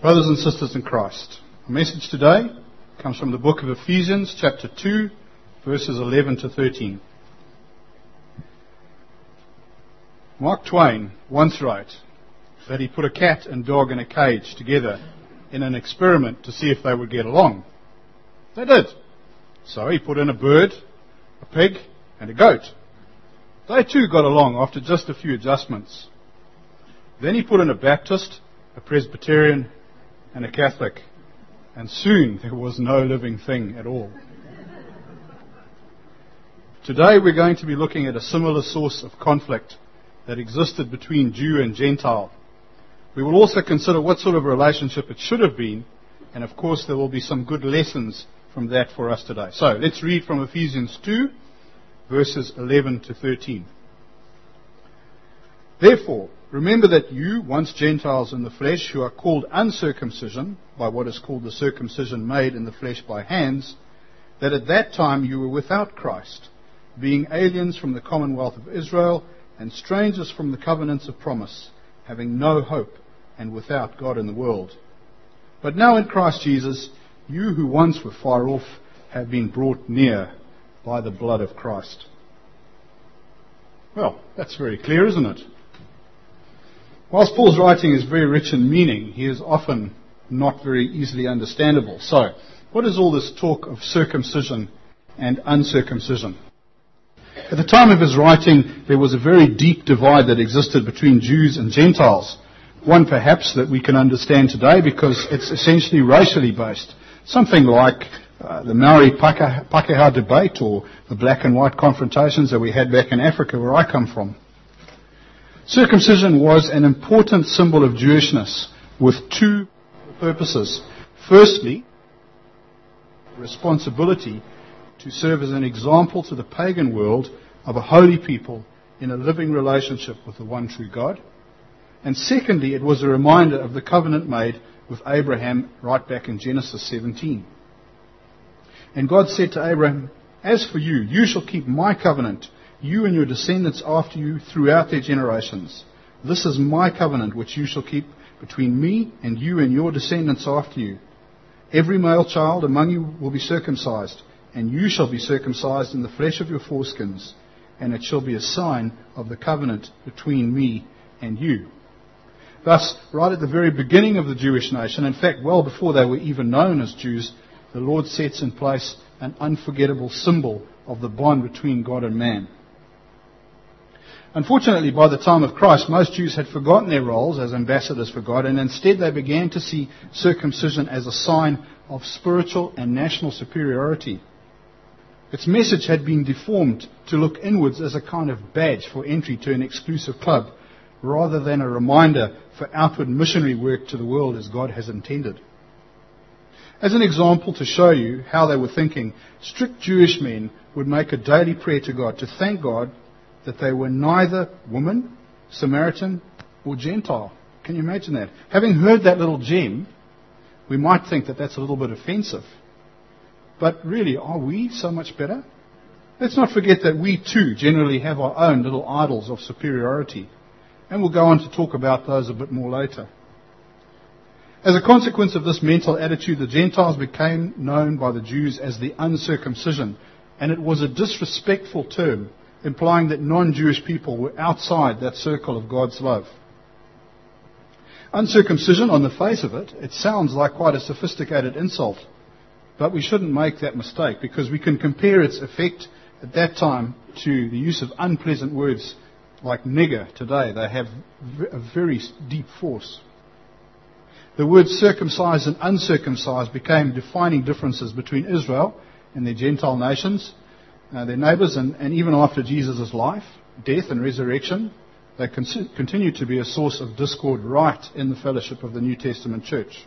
Brothers and sisters in Christ, our message today comes from the book of Ephesians, chapter 2, verses 11 to 13. Mark Twain once wrote that he put a cat and dog in a cage together in an experiment to see if they would get along. They did. So he put in a bird, a pig, and a goat. They too got along after just a few adjustments. Then he put in a Baptist, a Presbyterian, and a Catholic. And soon there was no living thing at all. Today we're going to be looking at a similar source of conflict that existed between Jew and Gentile. We will also consider what sort of relationship it should have been, and of course there will be some good lessons from that for us today. So let's read from Ephesians 2, verses 11 to 13. Therefore, remember that you, once Gentiles in the flesh, who are called uncircumcision, by what is called the circumcision made in the flesh by hands, that at that time you were without Christ, being aliens from the commonwealth of Israel, and strangers from the covenants of promise, having no hope, and without God in the world. But now in Christ Jesus, you who once were far off have been brought near by the blood of Christ. Well, that's very clear, isn't it? Whilst Paul's writing is very rich in meaning, he is often not very easily understandable. So, what is all this talk of circumcision and uncircumcision? At the time of his writing, there was a very deep divide that existed between Jews and Gentiles. One perhaps that we can understand today because it's essentially racially based. Something like uh, the Maori Pakeha debate or the black and white confrontations that we had back in Africa where I come from. Circumcision was an important symbol of Jewishness with two purposes. Firstly, responsibility to serve as an example to the pagan world of a holy people in a living relationship with the one true God. And secondly, it was a reminder of the covenant made with Abraham right back in Genesis 17. And God said to Abraham, As for you, you shall keep my covenant you and your descendants after you throughout their generations. This is my covenant which you shall keep between me and you and your descendants after you. Every male child among you will be circumcised, and you shall be circumcised in the flesh of your foreskins, and it shall be a sign of the covenant between me and you. Thus, right at the very beginning of the Jewish nation, in fact, well before they were even known as Jews, the Lord sets in place an unforgettable symbol of the bond between God and man. Unfortunately, by the time of Christ, most Jews had forgotten their roles as ambassadors for God, and instead they began to see circumcision as a sign of spiritual and national superiority. Its message had been deformed to look inwards as a kind of badge for entry to an exclusive club, rather than a reminder for outward missionary work to the world as God has intended. As an example to show you how they were thinking, strict Jewish men would make a daily prayer to God to thank God that they were neither woman, Samaritan, or Gentile. Can you imagine that? Having heard that little gem, we might think that that's a little bit offensive. But really, are we so much better? Let's not forget that we too generally have our own little idols of superiority. And we'll go on to talk about those a bit more later. As a consequence of this mental attitude, the Gentiles became known by the Jews as the uncircumcision, and it was a disrespectful term implying that non-Jewish people were outside that circle of God's love. Uncircumcision, on the face of it, it sounds like quite a sophisticated insult. But we shouldn't make that mistake because we can compare its effect at that time to the use of unpleasant words like nigger today. They have a very deep force. The words circumcised and uncircumcised became defining differences between Israel and the Gentile nations uh, their neighbours, and, and even after Jesus' life, death, and resurrection, they con- continue to be a source of discord right in the fellowship of the New Testament church.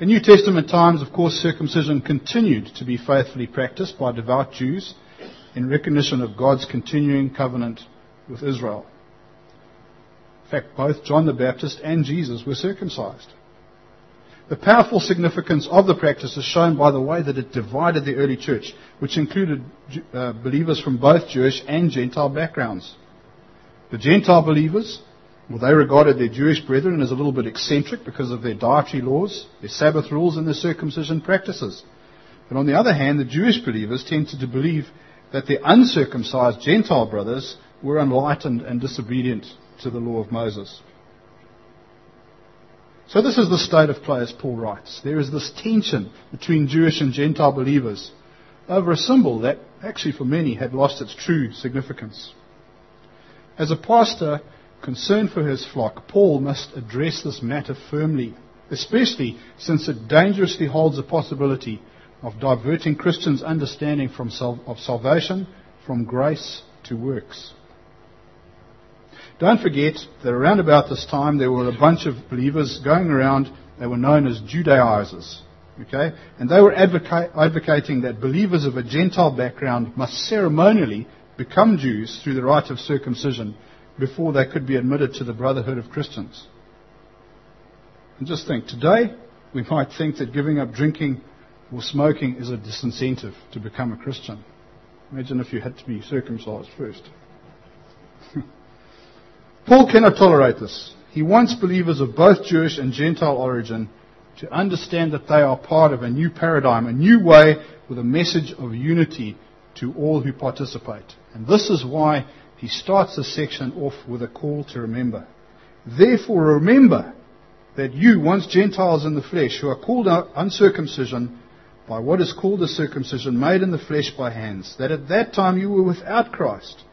In New Testament times, of course, circumcision continued to be faithfully practiced by devout Jews in recognition of God's continuing covenant with Israel. In fact, both John the Baptist and Jesus were circumcised. The powerful significance of the practice is shown by the way that it divided the early church, which included uh, believers from both Jewish and Gentile backgrounds. The Gentile believers Well, they regarded their Jewish brethren as a little bit eccentric because of their dietary laws, their Sabbath rules, and their circumcision practices. But on the other hand, the Jewish believers tended to believe that their uncircumcised Gentile brothers were enlightened and disobedient to the law of Moses. So this is the state of play as Paul writes. There is this tension between Jewish and Gentile believers over a symbol that actually for many had lost its true significance. As a pastor concerned for his flock, Paul must address this matter firmly, especially since it dangerously holds the possibility of diverting Christians' understanding from of salvation from grace to works. Don't forget that around about this time there were a bunch of believers going around, they were known as Judaizers. Okay? And they were advocating that believers of a Gentile background must ceremonially become Jews through the rite of circumcision before they could be admitted to the brotherhood of Christians. And just think, today we might think that giving up drinking or smoking is a disincentive to become a Christian. Imagine if you had to be circumcised first. Paul cannot tolerate this. He wants believers of both Jewish and Gentile origin to understand that they are part of a new paradigm, a new way with a message of unity to all who participate. And this is why he starts this section off with a call to remember. Therefore remember that you, once Gentiles in the flesh, who are called uncircumcision by what is called the circumcision made in the flesh by hands, that at that time you were without Christ,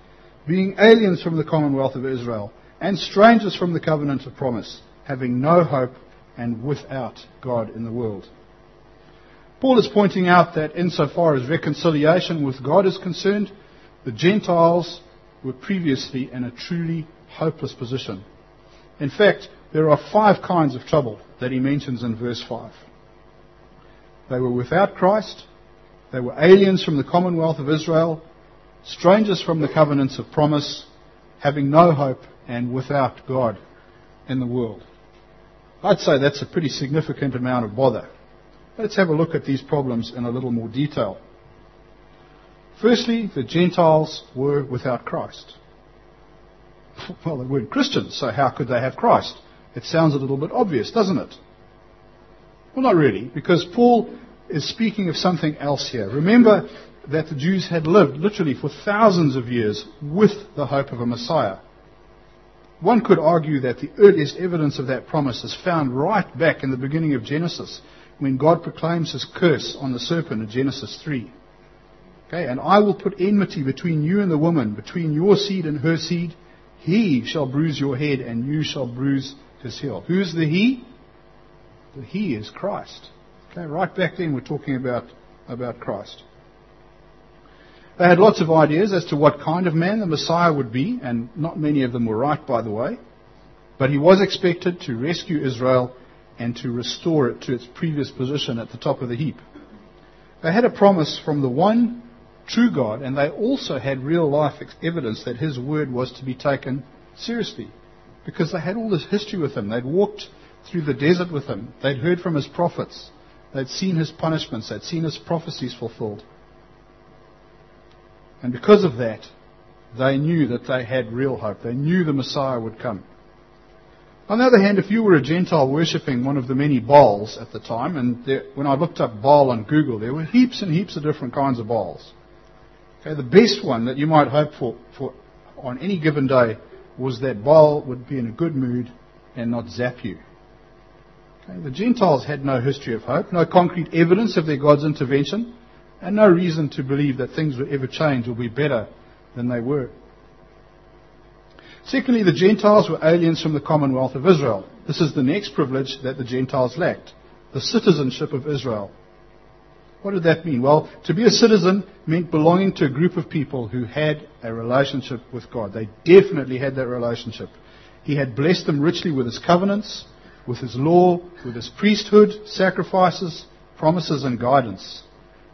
being aliens from the commonwealth of Israel, and strangers from the covenant of promise, having no hope and without God in the world. Paul is pointing out that insofar as reconciliation with God is concerned, the Gentiles were previously in a truly hopeless position. In fact, there are five kinds of trouble that he mentions in verse 5. They were without Christ, they were aliens from the commonwealth of Israel, strangers from the covenants of promise, having no hope, and without God in the world. I'd say that's a pretty significant amount of bother. Let's have a look at these problems in a little more detail. Firstly, the Gentiles were without Christ. Well, they weren't Christians, so how could they have Christ? It sounds a little bit obvious, doesn't it? Well, not really, because Paul is speaking of something else here. Remember that the Jews had lived literally for thousands of years with the hope of a Messiah. One could argue that the earliest evidence of that promise is found right back in the beginning of Genesis, when God proclaims his curse on the serpent in Genesis 3. Okay, and I will put enmity between you and the woman, between your seed and her seed. He shall bruise your head, and you shall bruise his heel. Who's the he? The he is Christ. Okay, right back then we're talking about, about Christ. They had lots of ideas as to what kind of man the Messiah would be, and not many of them were right, by the way. But he was expected to rescue Israel and to restore it to its previous position at the top of the heap. They had a promise from the one true God, and they also had real life evidence that his word was to be taken seriously. Because they had all this history with him. They'd walked through the desert with him. They'd heard from his prophets. They'd seen his punishments. They'd seen his prophecies fulfilled. And because of that, they knew that they had real hope. They knew the Messiah would come. On the other hand, if you were a Gentile worshipping one of the many Baals at the time, and there, when I looked up Baal on Google, there were heaps and heaps of different kinds of Baals. Okay, the best one that you might hope for, for on any given day was that Baal would be in a good mood and not zap you. Okay, the Gentiles had no history of hope, no concrete evidence of their God's intervention and no reason to believe that things will ever change or be better than they were. Secondly, the Gentiles were aliens from the commonwealth of Israel. This is the next privilege that the Gentiles lacked the citizenship of Israel. What did that mean? Well, to be a citizen meant belonging to a group of people who had a relationship with God. They definitely had that relationship. He had blessed them richly with his covenants, with his law, with his priesthood, sacrifices, promises, and guidance.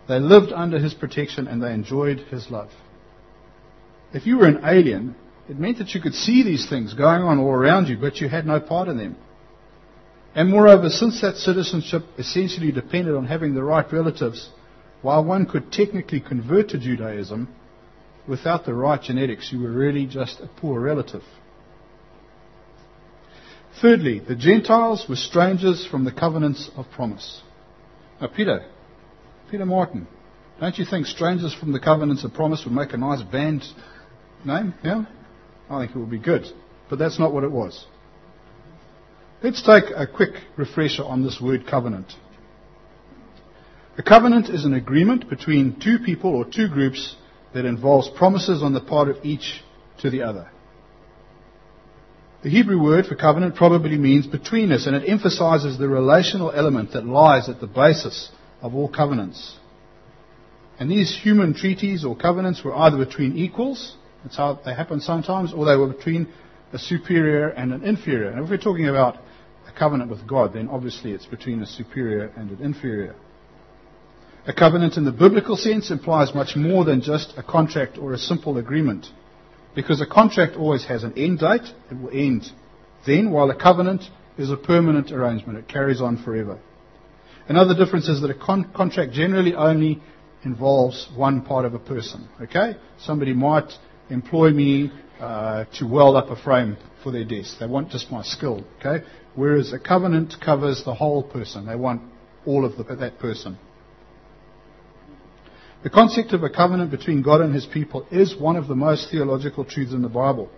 They lived under his protection and they enjoyed his love. If you were an alien, it meant that you could see these things going on all around you, but you had no part in them. And moreover, since that citizenship essentially depended on having the right relatives, while one could technically convert to Judaism, without the right genetics, you were really just a poor relative. Thirdly, the Gentiles were strangers from the covenants of promise. Now, Peter, Peter Martin, don't you think strangers from the covenants of promise would make a nice band name? Yeah? I think it would be good. But that's not what it was. Let's take a quick refresher on this word covenant. A covenant is an agreement between two people or two groups that involves promises on the part of each to the other. The Hebrew word for covenant probably means between us, and it emphasizes the relational element that lies at the basis of all covenants. And these human treaties or covenants were either between equals, that's how they happen sometimes, or they were between a superior and an inferior. And if we're talking about a covenant with God, then obviously it's between a superior and an inferior. A covenant in the biblical sense implies much more than just a contract or a simple agreement. Because a contract always has an end date, it will end then, while a covenant is a permanent arrangement. It carries on forever. Another difference is that a con- contract generally only involves one part of a person. Okay? Somebody might employ me uh, to weld up a frame for their desk. They want just my skill. Okay? Whereas a covenant covers the whole person. They want all of the, that person. The concept of a covenant between God and his people is one of the most theological truths in the Bible.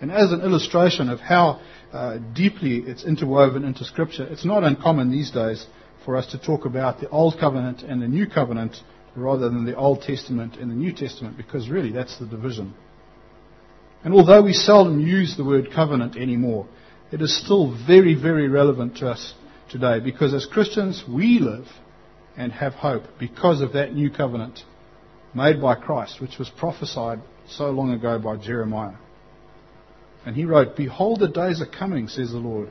And as an illustration of how uh, deeply it's interwoven into Scripture, it's not uncommon these days for us to talk about the Old Covenant and the New Covenant rather than the Old Testament and the New Testament, because really that's the division. And although we seldom use the word covenant anymore, it is still very, very relevant to us today because as Christians we live and have hope because of that new covenant made by Christ, which was prophesied so long ago by Jeremiah. And he wrote, Behold, the days are coming, says the Lord,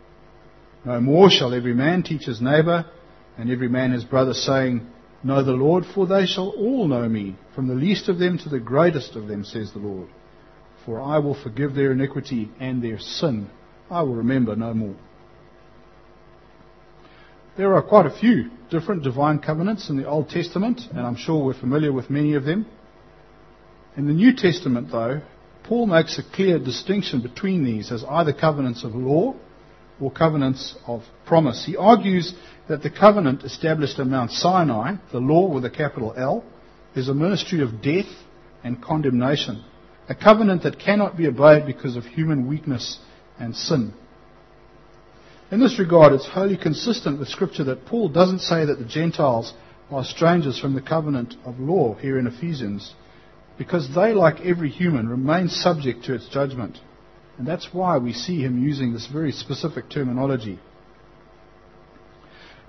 No more shall every man teach his neighbor, and every man his brother, saying, Know the Lord, for they shall all know me, from the least of them to the greatest of them, says the Lord. For I will forgive their iniquity and their sin I will remember no more. There are quite a few different divine covenants in the Old Testament, and I'm sure we're familiar with many of them. In the New Testament, though, Paul makes a clear distinction between these as either covenants of law or covenants of promise. He argues that the covenant established at Mount Sinai, the law with a capital L, is a ministry of death and condemnation, a covenant that cannot be obeyed because of human weakness and sin. In this regard, it's wholly consistent with Scripture that Paul doesn't say that the Gentiles are strangers from the covenant of law here in Ephesians, because they, like every human, remain subject to its judgment. And that's why we see him using this very specific terminology.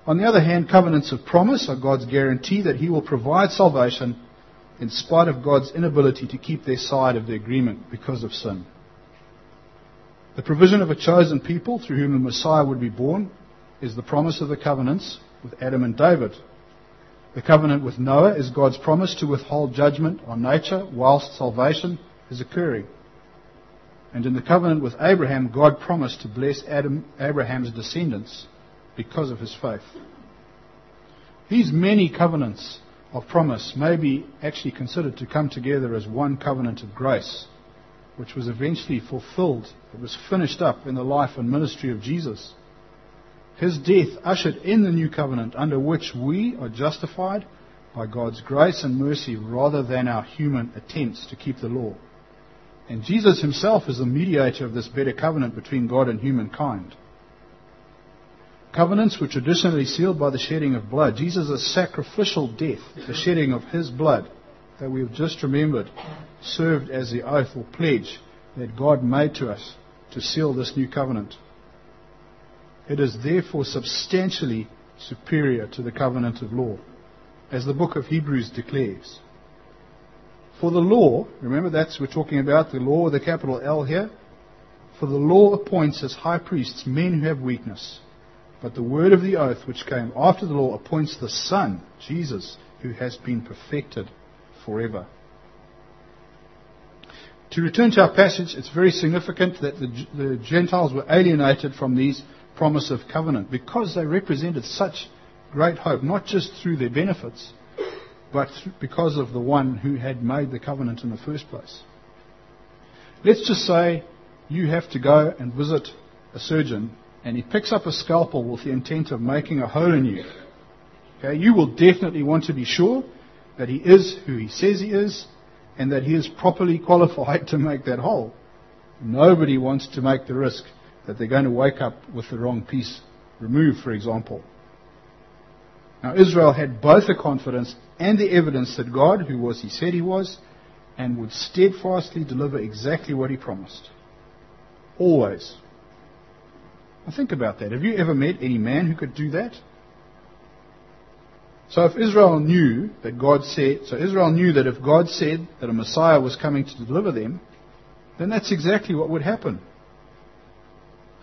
On the other hand, covenants of promise are God's guarantee that he will provide salvation in spite of God's inability to keep their side of the agreement because of sin. The provision of a chosen people through whom the Messiah would be born is the promise of the covenants with Adam and David. The covenant with Noah is God's promise to withhold judgment on nature whilst salvation is occurring. And in the covenant with Abraham, God promised to bless Adam, Abraham's descendants because of his faith. These many covenants of promise may be actually considered to come together as one covenant of grace which was eventually fulfilled. It was finished up in the life and ministry of Jesus. His death ushered in the new covenant under which we are justified by God's grace and mercy rather than our human attempts to keep the law. And Jesus himself is the mediator of this better covenant between God and humankind. Covenants were traditionally sealed by the shedding of blood. Jesus' sacrificial death, the shedding of his blood, that we have just remembered served as the oath or pledge that God made to us to seal this new covenant. It is therefore substantially superior to the covenant of law, as the book of Hebrews declares. For the law, remember that's we're talking about the law with a capital L here. For the law appoints as high priests men who have weakness. But the word of the oath which came after the law appoints the Son, Jesus, who has been perfected forever. To return to our passage, it's very significant that the, the Gentiles were alienated from these promise of covenant because they represented such great hope, not just through their benefits, but because of the one who had made the covenant in the first place. Let's just say you have to go and visit a surgeon and he picks up a scalpel with the intent of making a hole in you. Okay, you will definitely want to be sure that he is who he says he is and that he is properly qualified to make that hole. Nobody wants to make the risk that they're going to wake up with the wrong piece removed, for example. Now, Israel had both the confidence and the evidence that God, who was he said he was, and would steadfastly deliver exactly what he promised. Always. Now think about that. Have you ever met any man who could do that? So if Israel knew that God said, so Israel knew that if God said that a Messiah was coming to deliver them, then that's exactly what would happen.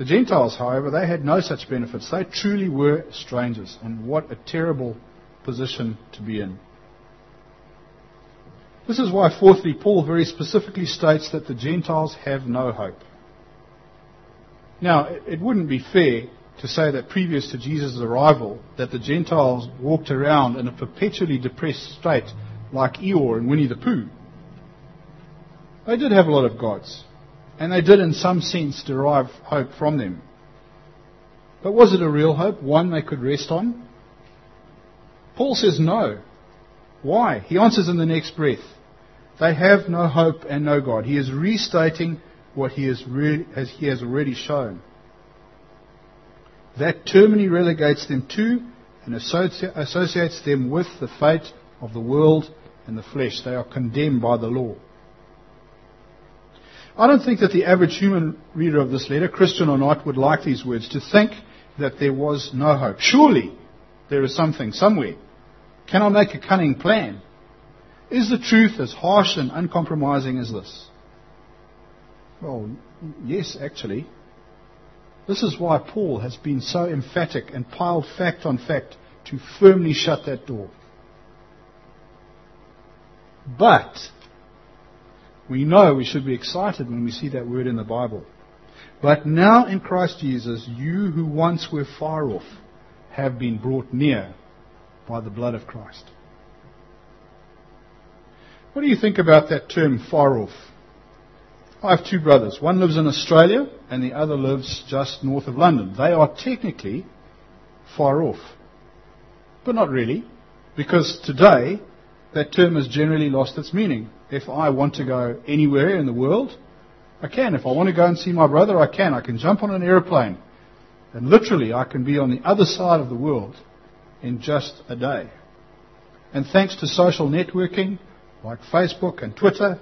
The Gentiles, however, they had no such benefits. They truly were strangers, and what a terrible position to be in. This is why, fourthly, Paul very specifically states that the Gentiles have no hope. Now, it wouldn't be fair to say that previous to Jesus' arrival, that the Gentiles walked around in a perpetually depressed state like Eeyore and Winnie the Pooh. They did have a lot of gods, and they did in some sense derive hope from them. But was it a real hope, one they could rest on? Paul says no. Why? He answers in the next breath. They have no hope and no God. He is restating what he has, re- as he has already shown. That termini relegates them to and associ- associates them with the fate of the world and the flesh. They are condemned by the law. I don't think that the average human reader of this letter, Christian or not, would like these words to think that there was no hope. Surely there is something somewhere. Can I make a cunning plan? Is the truth as harsh and uncompromising as this? Well, yes, actually. This is why Paul has been so emphatic and piled fact on fact to firmly shut that door. But we know we should be excited when we see that word in the Bible. But now in Christ Jesus, you who once were far off have been brought near by the blood of Christ. What do you think about that term far off? I have two brothers. One lives in Australia and the other lives just north of London. They are technically far off. But not really, because today that term has generally lost its meaning. If I want to go anywhere in the world, I can. If I want to go and see my brother, I can. I can jump on an aeroplane. And literally, I can be on the other side of the world in just a day. And thanks to social networking, like Facebook and Twitter,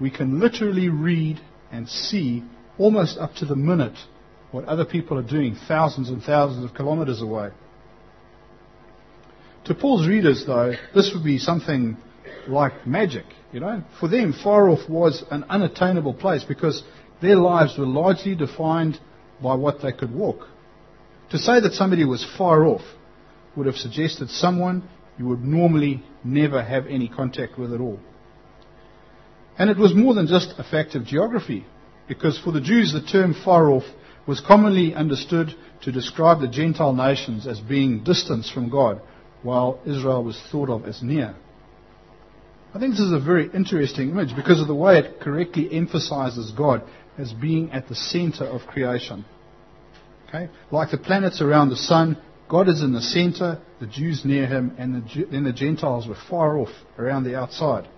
we can literally read and see almost up to the minute what other people are doing thousands and thousands of kilometers away. To Paul's readers, though, this would be something like magic, you know. For them, far off was an unattainable place because their lives were largely defined by what they could walk. To say that somebody was far off would have suggested someone you would normally never have any contact with at all. And it was more than just a fact of geography, because for the Jews the term far off was commonly understood to describe the Gentile nations as being distant from God, while Israel was thought of as near. I think this is a very interesting image because of the way it correctly emphasizes God as being at the center of creation. Okay? Like the planets around the sun, God is in the center, the Jews near him, and the, then the Gentiles were far off around the outside.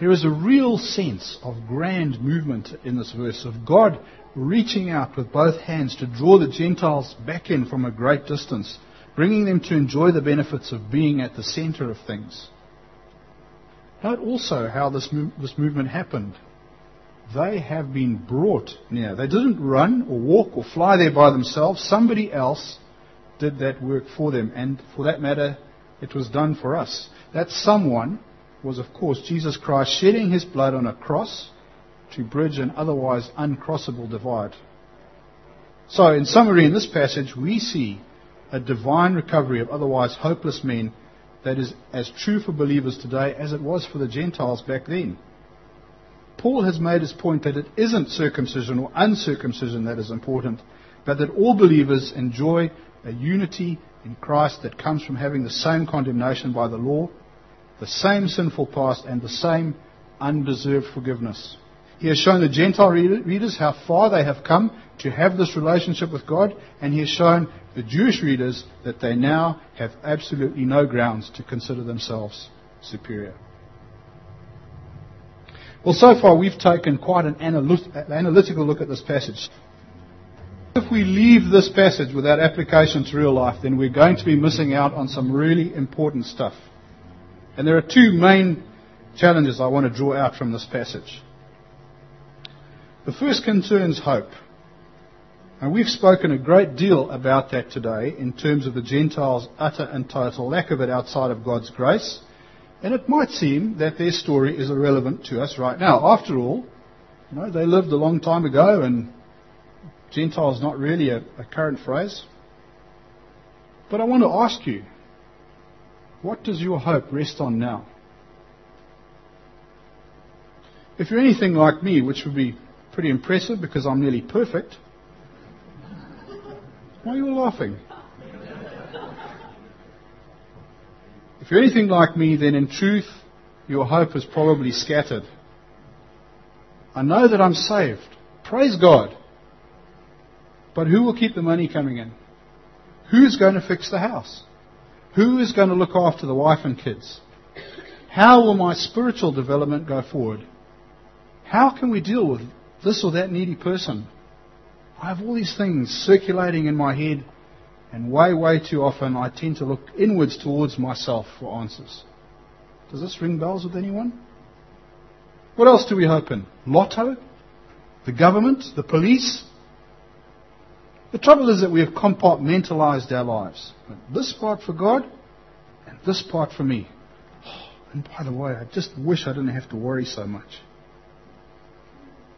There is a real sense of grand movement in this verse, of God reaching out with both hands to draw the Gentiles back in from a great distance, bringing them to enjoy the benefits of being at the center of things. Note also how this, this movement happened they have been brought near. They didn't run or walk or fly there by themselves. Somebody else did that work for them. And for that matter, it was done for us. That someone was, of course, Jesus Christ shedding his blood on a cross to bridge an otherwise uncrossable divide. So, in summary, in this passage, we see a divine recovery of otherwise hopeless men that is as true for believers today as it was for the Gentiles back then. Paul has made his point that it isn't circumcision or uncircumcision that is important, but that all believers enjoy a unity in Christ that comes from having the same condemnation by the law, the same sinful past, and the same undeserved forgiveness. He has shown the Gentile readers how far they have come to have this relationship with God, and he has shown the Jewish readers that they now have absolutely no grounds to consider themselves superior. Well, so far we've taken quite an analytical look at this passage. If we leave this passage without application to real life, then we're going to be missing out on some really important stuff. And there are two main challenges I want to draw out from this passage. The first concerns hope. And we've spoken a great deal about that today in terms of the Gentiles' utter and total lack of it outside of God's grace. And it might seem that their story is irrelevant to us right now. After all, you know, they lived a long time ago and Gentile is not really a, a current phrase. But I want to ask you, what does your hope rest on now? If you're anything like me, which would be pretty impressive because I'm nearly perfect, why are you laughing? If you're anything like me, then in truth, your hope is probably scattered. I know that I'm saved. Praise God. But who will keep the money coming in? Who's going to fix the house? Who is going to look after the wife and kids? How will my spiritual development go forward? How can we deal with this or that needy person? I have all these things circulating in my head, and way, way too often I tend to look inwards towards myself for answers. Does this ring bells with anyone? What else do we hope in? Lotto? The government? The police? The trouble is that we have compartmentalized our lives. This part for God and this part for me. And by the way, I just wish I didn't have to worry so much.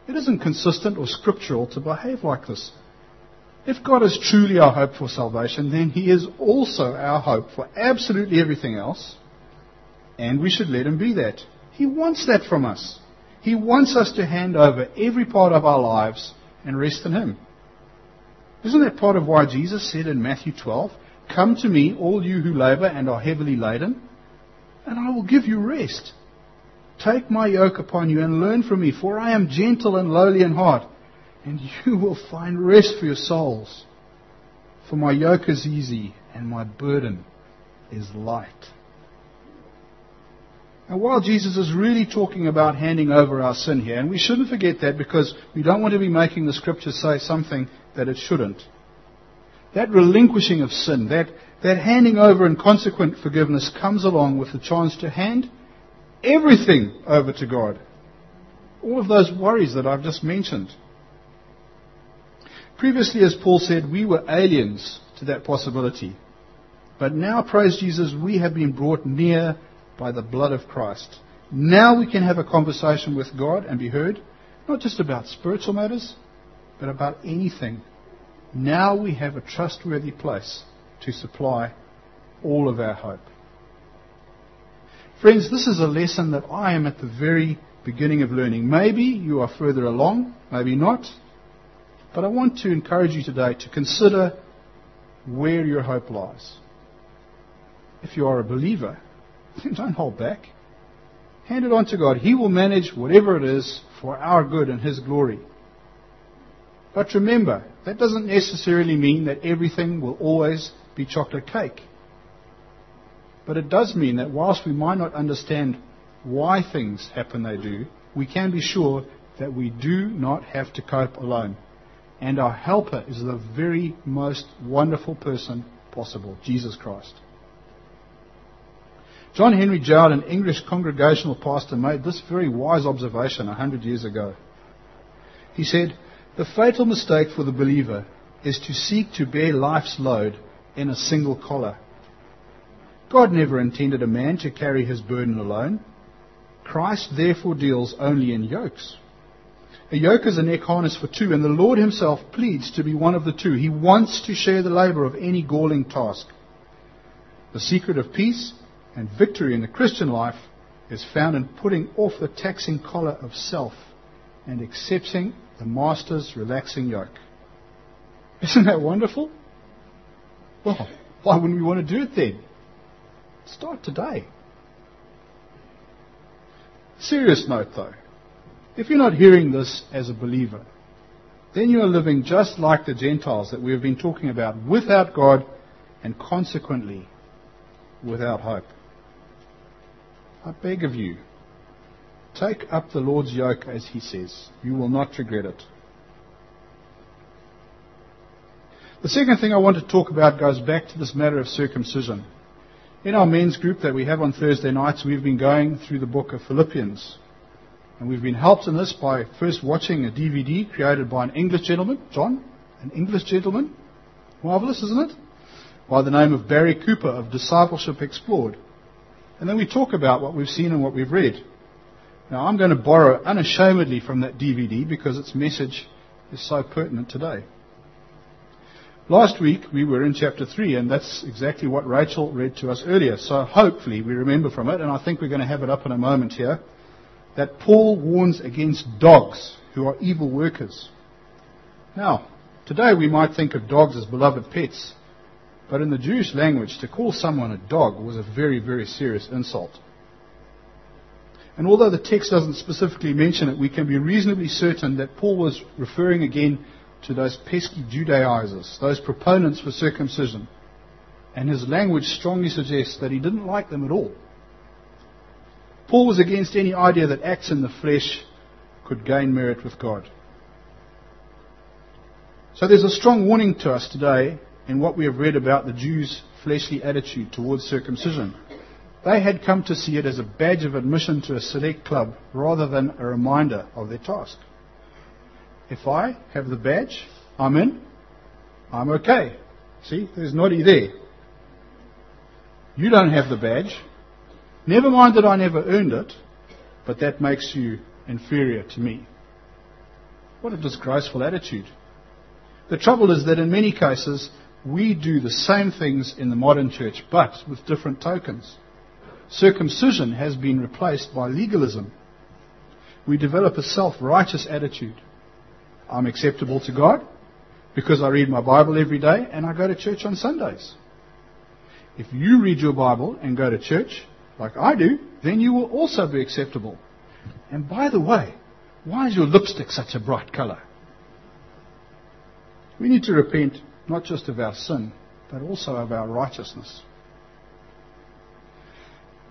It isn't consistent or scriptural to behave like this. If God is truly our hope for salvation, then He is also our hope for absolutely everything else, and we should let Him be that. He wants that from us. He wants us to hand over every part of our lives and rest in Him. Isn't that part of why Jesus said in Matthew 12, Come to me, all you who labor and are heavily laden, and I will give you rest. Take my yoke upon you and learn from me, for I am gentle and lowly in heart, and you will find rest for your souls. For my yoke is easy and my burden is light. And while Jesus is really talking about handing over our sin here, and we shouldn't forget that because we don't want to be making the scriptures say something that it shouldn't. That relinquishing of sin, that, that handing over and consequent forgiveness comes along with the chance to hand everything over to God. All of those worries that I've just mentioned. Previously, as Paul said, we were aliens to that possibility. But now, praise Jesus, we have been brought near by the blood of Christ. Now we can have a conversation with God and be heard, not just about spiritual matters, but about anything. Now we have a trustworthy place to supply all of our hope. Friends, this is a lesson that I am at the very beginning of learning. Maybe you are further along, maybe not. But I want to encourage you today to consider where your hope lies. If you are a believer, don't hold back. Hand it on to God. He will manage whatever it is for our good and His glory. But remember, that doesn't necessarily mean that everything will always be chocolate cake. But it does mean that whilst we might not understand why things happen they do, we can be sure that we do not have to cope alone. And our helper is the very most wonderful person possible, Jesus Christ. John Henry Jowett, an English congregational pastor, made this very wise observation a hundred years ago. He said, the fatal mistake for the believer is to seek to bear life's load in a single collar. God never intended a man to carry his burden alone. Christ therefore deals only in yokes. A yoke is a neck harness for two, and the Lord Himself pleads to be one of the two. He wants to share the labor of any galling task. The secret of peace and victory in the Christian life is found in putting off the taxing collar of self and accepting the Master's relaxing yoke. Isn't that wonderful? Well, why wouldn't we want to do it then? Start today. Serious note though. If you're not hearing this as a believer, then you are living just like the Gentiles that we have been talking about, without God and consequently without hope. I beg of you, take up the Lord's yoke as he says. You will not regret it. The second thing I want to talk about goes back to this matter of circumcision. In our men's group that we have on Thursday nights, we've been going through the book of Philippians. And we've been helped in this by first watching a DVD created by an English gentleman, John, an English gentleman. Marvelous, isn't it? By the name of Barry Cooper of Discipleship Explored. And then we talk about what we've seen and what we've read. Now, I'm going to borrow unashamedly from that DVD because its message is so pertinent today. Last week we were in chapter 3, and that's exactly what Rachel read to us earlier. So hopefully we remember from it, and I think we're going to have it up in a moment here, that Paul warns against dogs who are evil workers. Now, today we might think of dogs as beloved pets, but in the Jewish language, to call someone a dog was a very, very serious insult. And although the text doesn't specifically mention it, we can be reasonably certain that Paul was referring again to those pesky Judaizers, those proponents for circumcision. And his language strongly suggests that he didn't like them at all. Paul was against any idea that acts in the flesh could gain merit with God. So there's a strong warning to us today in what we have read about the Jews' fleshly attitude towards circumcision. They had come to see it as a badge of admission to a select club rather than a reminder of their task. If I have the badge, I'm in, I'm okay. See, there's Noddy there. You don't have the badge. Never mind that I never earned it, but that makes you inferior to me. What a disgraceful attitude. The trouble is that in many cases, we do the same things in the modern church, but with different tokens. Circumcision has been replaced by legalism. We develop a self righteous attitude. I'm acceptable to God because I read my Bible every day and I go to church on Sundays. If you read your Bible and go to church, like I do, then you will also be acceptable. And by the way, why is your lipstick such a bright color? We need to repent not just of our sin, but also of our righteousness.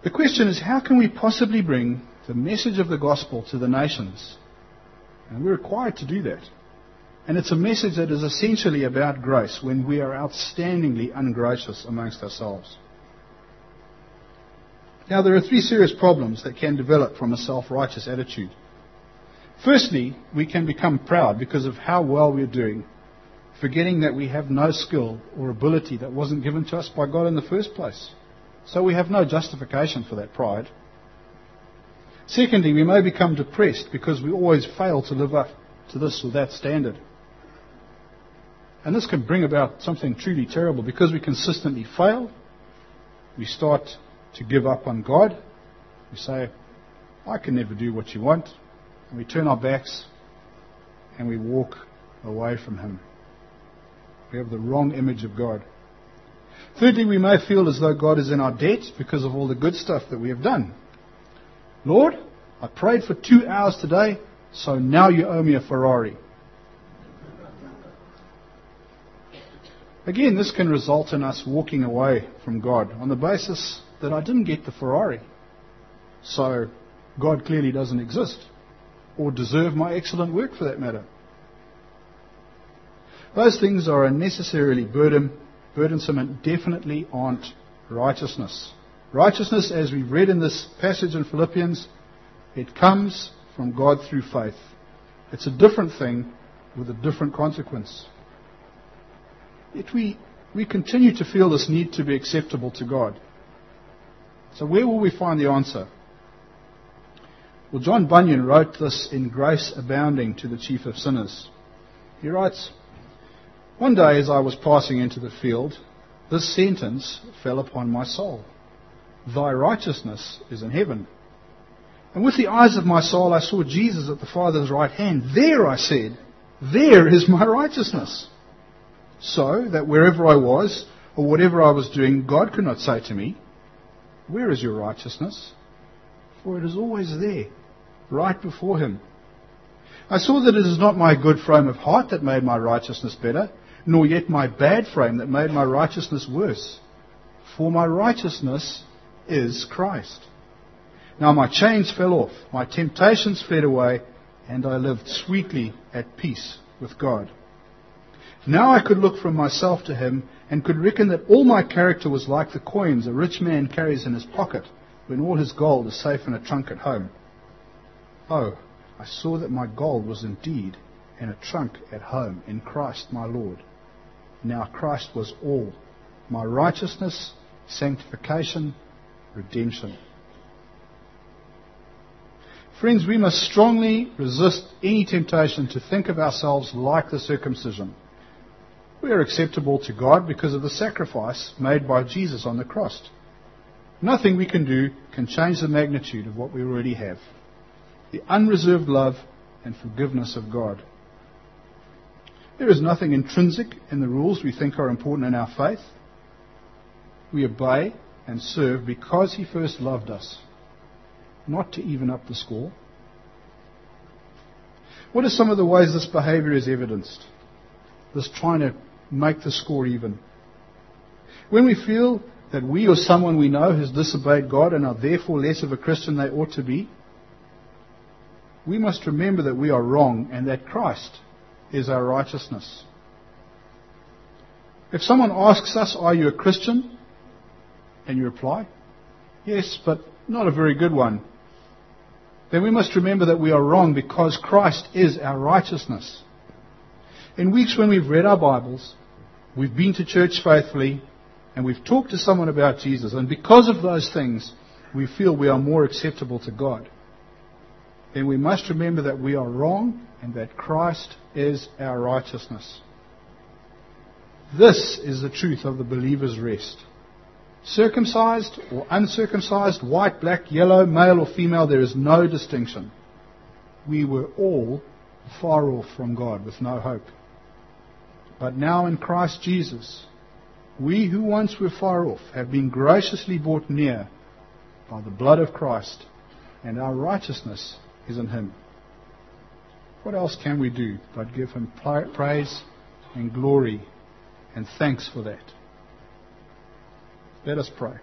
The question is, how can we possibly bring the message of the gospel to the nations? And we're required to do that. And it's a message that is essentially about grace when we are outstandingly ungracious amongst ourselves. Now, there are three serious problems that can develop from a self righteous attitude. Firstly, we can become proud because of how well we're doing forgetting that we have no skill or ability that wasn't given to us by God in the first place. So we have no justification for that pride. Secondly, we may become depressed because we always fail to live up to this or that standard. And this can bring about something truly terrible because we consistently fail. We start to give up on God. We say, I can never do what you want. And we turn our backs and we walk away from Him. We have the wrong image of God. Thirdly, we may feel as though God is in our debt because of all the good stuff that we have done. Lord, I prayed for two hours today, so now you owe me a Ferrari. Again, this can result in us walking away from God on the basis that I didn't get the Ferrari. So God clearly doesn't exist or deserve my excellent work for that matter. Those things are unnecessarily burden, burdensome and definitely aren't righteousness. Righteousness, as we read in this passage in Philippians, it comes from God through faith. It's a different thing with a different consequence. Yet we, we continue to feel this need to be acceptable to God. So where will we find the answer? Well, John Bunyan wrote this in Grace Abounding to the Chief of Sinners. He writes, One day as I was passing into the field, this sentence fell upon my soul. Thy righteousness is in heaven. And with the eyes of my soul I saw Jesus at the Father's right hand. There, I said, there is my righteousness. So that wherever I was, or whatever I was doing, God could not say to me, Where is your righteousness? For it is always there, right before Him. I saw that it is not my good frame of heart that made my righteousness better, nor yet my bad frame that made my righteousness worse. For my righteousness is Christ. Now my chains fell off, my temptations fled away, and I lived sweetly at peace with God. Now I could look from myself to him and could reckon that all my character was like the coins a rich man carries in his pocket when all his gold is safe in a trunk at home. Oh, I saw that my gold was indeed in a trunk at home in Christ my Lord. Now Christ was all my righteousness, sanctification, redemption. Friends, we must strongly resist any temptation to think of ourselves like the circumcision. We are acceptable to God because of the sacrifice made by Jesus on the cross. Nothing we can do can change the magnitude of what we already have the unreserved love and forgiveness of God. There is nothing intrinsic in the rules we think are important in our faith. We obey and serve because He first loved us not to even up the score. What are some of the ways this behavior is evidenced? This trying to make the score even. When we feel that we or someone we know has disobeyed God and are therefore less of a Christian than they ought to be, we must remember that we are wrong and that Christ is our righteousness. If someone asks us, Are you a Christian? And you reply, Yes, but not a very good one then we must remember that we are wrong because Christ is our righteousness. In weeks when we've read our Bibles, we've been to church faithfully, and we've talked to someone about Jesus, and because of those things, we feel we are more acceptable to God, then we must remember that we are wrong and that Christ is our righteousness. This is the truth of the believer's rest circumcised or uncircumcised, white, black, yellow, male or female, there is no distinction. We were all far off from God with no hope. But now in Christ Jesus, we who once were far off have been graciously brought near by the blood of Christ, and our righteousness is in Him. What else can we do but give Him praise and glory and thanks for that? Let us pray.